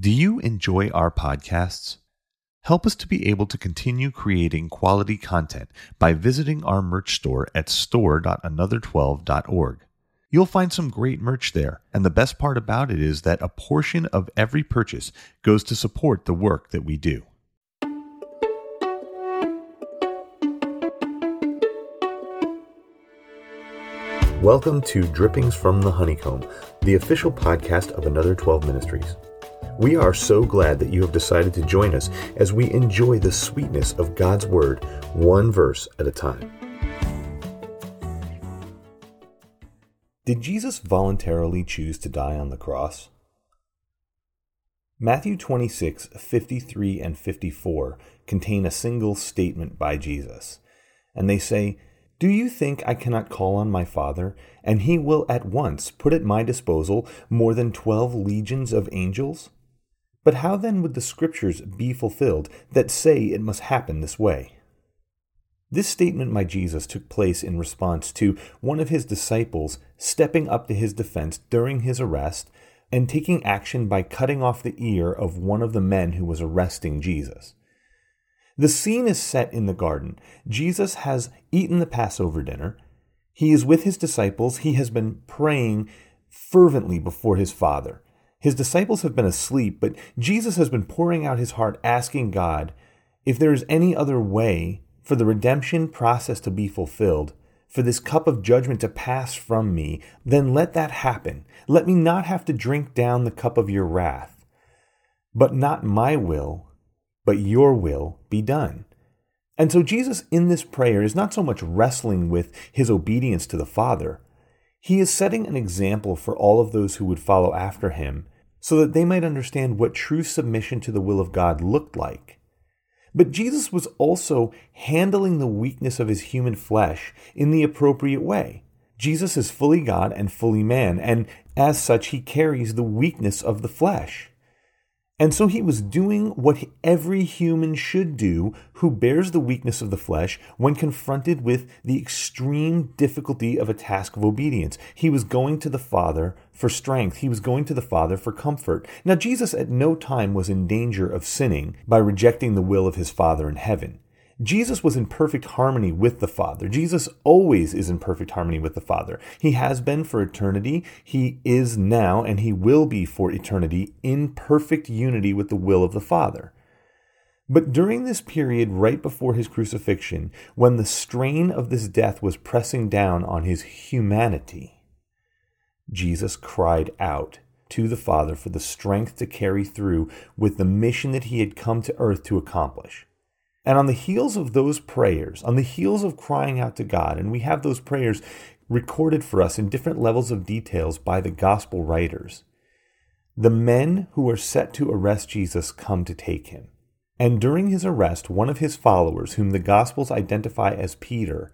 Do you enjoy our podcasts? Help us to be able to continue creating quality content by visiting our merch store at store.another12.org. You'll find some great merch there, and the best part about it is that a portion of every purchase goes to support the work that we do. Welcome to Drippings from the Honeycomb, the official podcast of Another 12 Ministries. We are so glad that you have decided to join us as we enjoy the sweetness of God's Word, one verse at a time. Did Jesus voluntarily choose to die on the cross? Matthew 26, 53 and 54 contain a single statement by Jesus, and they say, Do you think I cannot call on my Father, and he will at once put at my disposal more than twelve legions of angels? But how then would the Scriptures be fulfilled that say it must happen this way? This statement by Jesus took place in response to one of his disciples stepping up to his defense during his arrest and taking action by cutting off the ear of one of the men who was arresting Jesus. The scene is set in the garden. Jesus has eaten the Passover dinner. He is with his disciples. He has been praying fervently before his Father. His disciples have been asleep, but Jesus has been pouring out his heart, asking God if there is any other way for the redemption process to be fulfilled, for this cup of judgment to pass from me, then let that happen. Let me not have to drink down the cup of your wrath. But not my will, but your will be done. And so Jesus in this prayer is not so much wrestling with his obedience to the Father. He is setting an example for all of those who would follow after him so that they might understand what true submission to the will of God looked like. But Jesus was also handling the weakness of his human flesh in the appropriate way. Jesus is fully God and fully man, and as such, he carries the weakness of the flesh. And so he was doing what every human should do who bears the weakness of the flesh when confronted with the extreme difficulty of a task of obedience. He was going to the Father for strength, he was going to the Father for comfort. Now, Jesus at no time was in danger of sinning by rejecting the will of his Father in heaven. Jesus was in perfect harmony with the Father. Jesus always is in perfect harmony with the Father. He has been for eternity, He is now, and He will be for eternity in perfect unity with the will of the Father. But during this period right before his crucifixion, when the strain of this death was pressing down on his humanity, Jesus cried out to the Father for the strength to carry through with the mission that he had come to earth to accomplish. And on the heels of those prayers, on the heels of crying out to God, and we have those prayers recorded for us in different levels of details by the gospel writers, the men who are set to arrest Jesus come to take him. And during his arrest, one of his followers, whom the Gospels identify as Peter,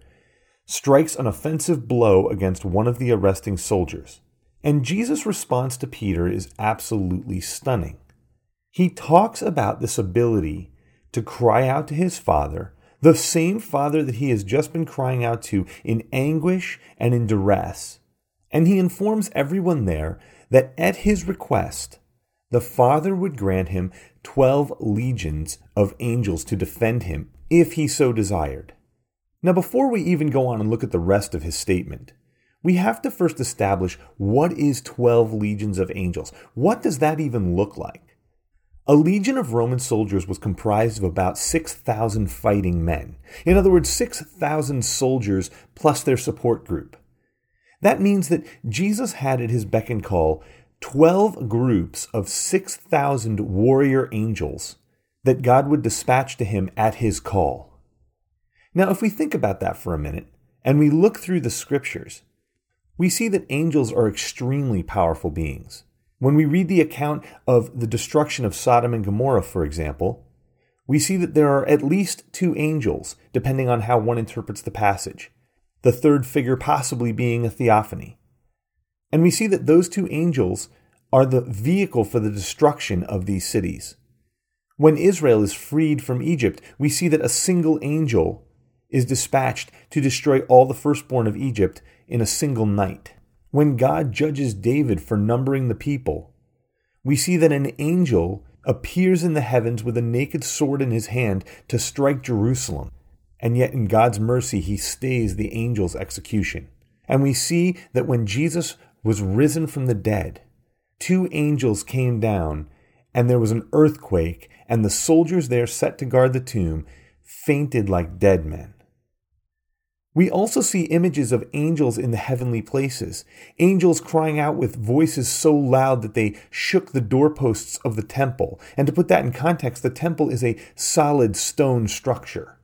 strikes an offensive blow against one of the arresting soldiers. And Jesus' response to Peter is absolutely stunning. He talks about this ability to cry out to his Father, the same Father that he has just been crying out to in anguish and in duress. And he informs everyone there that at his request, the Father would grant him 12 legions of angels to defend him if he so desired. Now, before we even go on and look at the rest of his statement, we have to first establish what is 12 legions of angels. What does that even look like? A legion of Roman soldiers was comprised of about 6,000 fighting men. In other words, 6,000 soldiers plus their support group. That means that Jesus had at his beck and call 12 groups of 6,000 warrior angels that God would dispatch to him at his call. Now, if we think about that for a minute and we look through the scriptures, we see that angels are extremely powerful beings. When we read the account of the destruction of Sodom and Gomorrah, for example, we see that there are at least two angels, depending on how one interprets the passage, the third figure possibly being a theophany. And we see that those two angels are the vehicle for the destruction of these cities. When Israel is freed from Egypt, we see that a single angel is dispatched to destroy all the firstborn of Egypt in a single night when God judges David for numbering the people, We see that an angel appears in the heavens with a naked sword in his hand to strike Jerusalem, and yet in God's mercy he stays the angel's execution. And we see that when Jesus was risen from the dead, two angels came down, and there was an earthquake, and the soldiers there set to guard the tomb fainted like dead men. We also see images of angels in the heavenly places, angels crying out with voices so loud that they shook the doorposts of the temple. And to put that in context, the temple is a solid stone structure.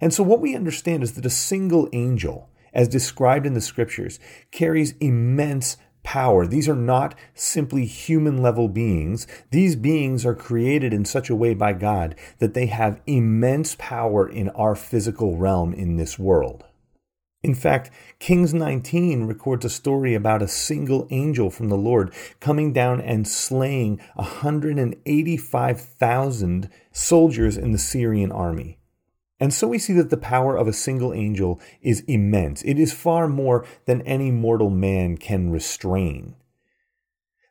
And so, what we understand is that a single angel, as described in the scriptures, carries immense power. These are not simply human level beings. These beings are created in such a way by God that they have immense power in our physical realm in this world. In fact, Kings 19 records a story about a single angel from the Lord coming down and slaying 185,000 soldiers in the Syrian army. And so we see that the power of a single angel is immense. It is far more than any mortal man can restrain.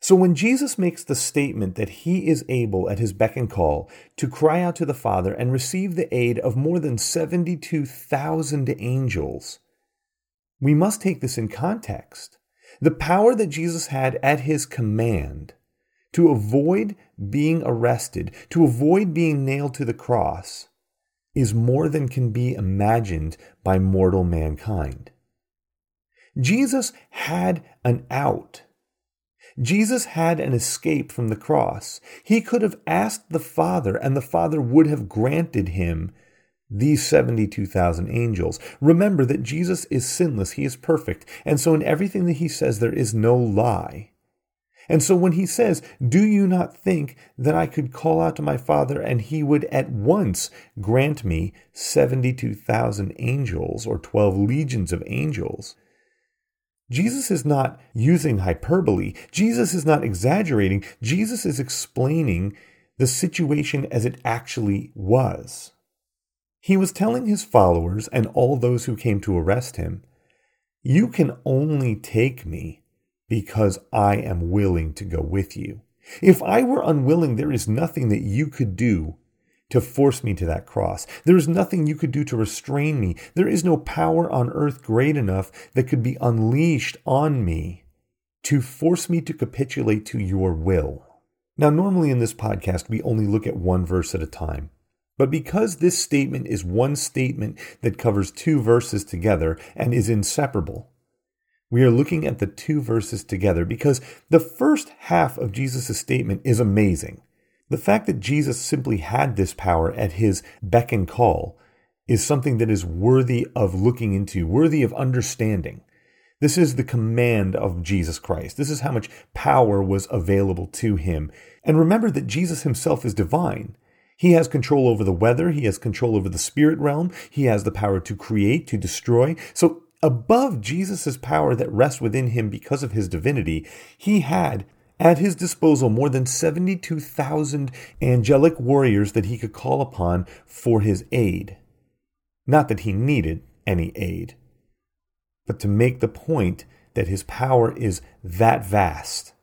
So when Jesus makes the statement that he is able at his beck and call to cry out to the Father and receive the aid of more than 72,000 angels, we must take this in context. The power that Jesus had at his command to avoid being arrested, to avoid being nailed to the cross, is more than can be imagined by mortal mankind. Jesus had an out. Jesus had an escape from the cross. He could have asked the Father, and the Father would have granted him these 72,000 angels. Remember that Jesus is sinless, he is perfect, and so in everything that he says, there is no lie. And so when he says, Do you not think that I could call out to my Father and he would at once grant me 72,000 angels or 12 legions of angels? Jesus is not using hyperbole. Jesus is not exaggerating. Jesus is explaining the situation as it actually was. He was telling his followers and all those who came to arrest him, You can only take me because I am willing to go with you. If I were unwilling, there is nothing that you could do to force me to that cross. There is nothing you could do to restrain me. There is no power on earth great enough that could be unleashed on me to force me to capitulate to your will. Now, normally in this podcast, we only look at one verse at a time. But because this statement is one statement that covers two verses together and is inseparable, we are looking at the two verses together because the first half of Jesus' statement is amazing. The fact that Jesus simply had this power at his beck and call is something that is worthy of looking into, worthy of understanding. This is the command of Jesus Christ. This is how much power was available to him. And remember that Jesus himself is divine. He has control over the weather. He has control over the spirit realm. He has the power to create, to destroy. So, above Jesus' power that rests within him because of his divinity, he had at his disposal more than 72,000 angelic warriors that he could call upon for his aid. Not that he needed any aid, but to make the point that his power is that vast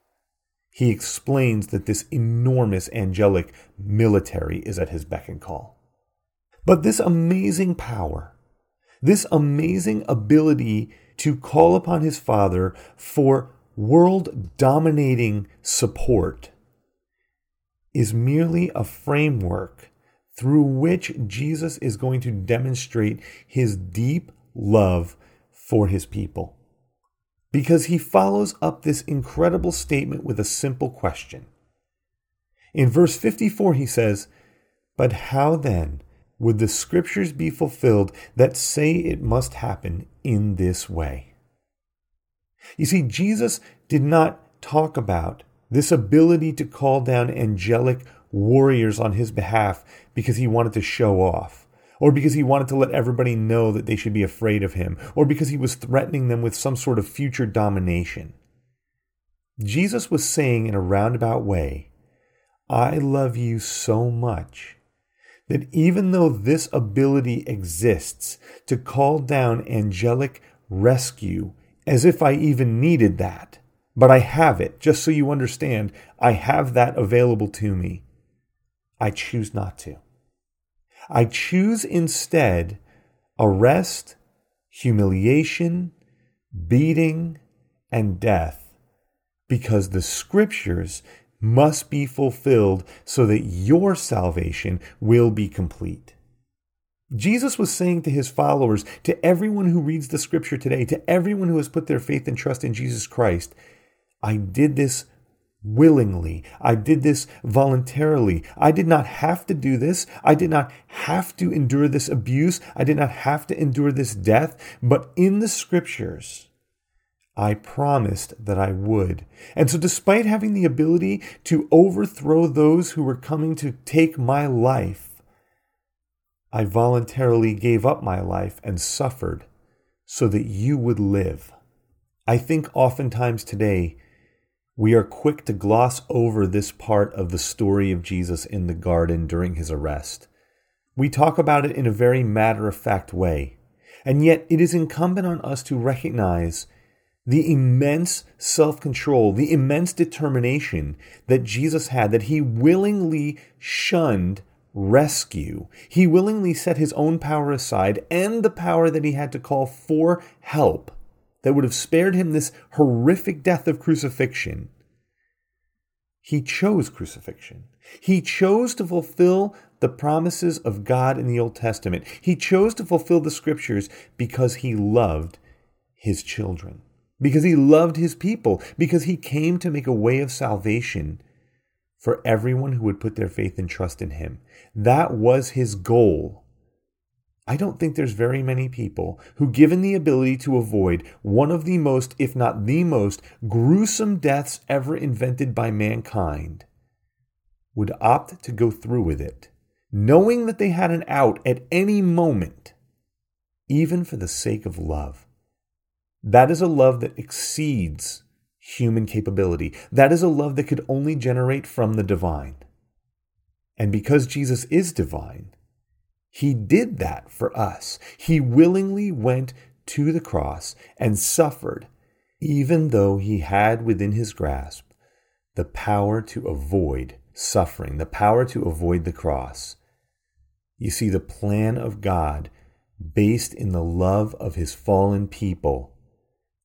he explains that this enormous angelic military is at his beck and call. But this amazing power, this amazing ability to call upon his Father for world dominating support, is merely a framework through which Jesus is going to demonstrate his deep love for his people because he follows up this incredible statement with a simple question. In verse 54, he says, But how then would the scriptures be fulfilled that say it must happen in this way? You see, Jesus did not talk about this ability to call down angelic warriors on his behalf because he wanted to show off or because he wanted to let everybody know that they should be afraid of him, or because he was threatening them with some sort of future domination. Jesus was saying in a roundabout way, I love you so much that even though this ability exists to call down angelic rescue, as if I even needed that, but I have it, just so you understand, I have that available to me. I choose not to. I choose instead arrest, humiliation, beating, and death because the scriptures must be fulfilled so that your salvation will be complete. Jesus was saying to his followers, to everyone who reads the scripture today, to everyone who has put their faith and trust in Jesus Christ, I did this willingly. I did this voluntarily. I did not have to do this. I did not have to endure this abuse. I did not have to endure this death. But in the scriptures, I promised that I would. And so, despite having the ability to overthrow those who were coming to take my life, I voluntarily gave up my life and suffered so that you would live. I think oftentimes today we are quick to gloss over this part of the story of Jesus in the garden during his arrest. We talk about it in a very matter of fact way, and yet it is incumbent on us to recognize the immense self control, the immense determination that Jesus had, that he willingly shunned rescue. He willingly set his own power aside and the power that he had to call for help that would have spared him this horrific death of crucifixion. He chose crucifixion. He chose to fulfill the promises of God in the Old Testament. He chose to fulfill the scriptures because he loved his children because he loved his people, because he came to make a way of salvation for everyone who would put their faith and trust in him. That was his goal. I don't think there's very many people who, given the ability to avoid one of the most, if not the most, gruesome deaths ever invented by mankind, would opt to go through with it, knowing that they had an out at any moment, even for the sake of love. That is a love that exceeds human capability. That is a love that could only generate from the divine. And because Jesus is divine, he did that for us. He willingly went to the cross and suffered, even though he had within his grasp the power to avoid suffering, the power to avoid the cross. You see, the plan of God, based in the love of his fallen people,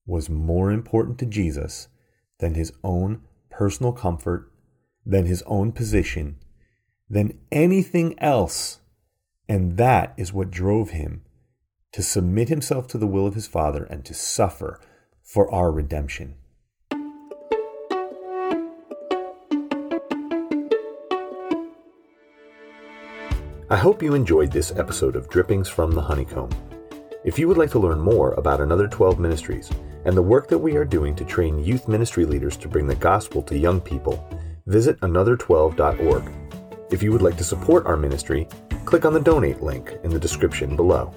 was more important to Jesus than his own personal comfort, than his own position, than anything else. And that is what drove him to submit himself to the will of his Father and to suffer for our redemption. I hope you enjoyed this episode of Drippings from the Honeycomb. If you would like to learn more about Another 12 Ministries, and the work that we are doing to train youth ministry leaders to bring the gospel to young people, visit another12.org. If you would like to support our ministry, click on the donate link in the description below.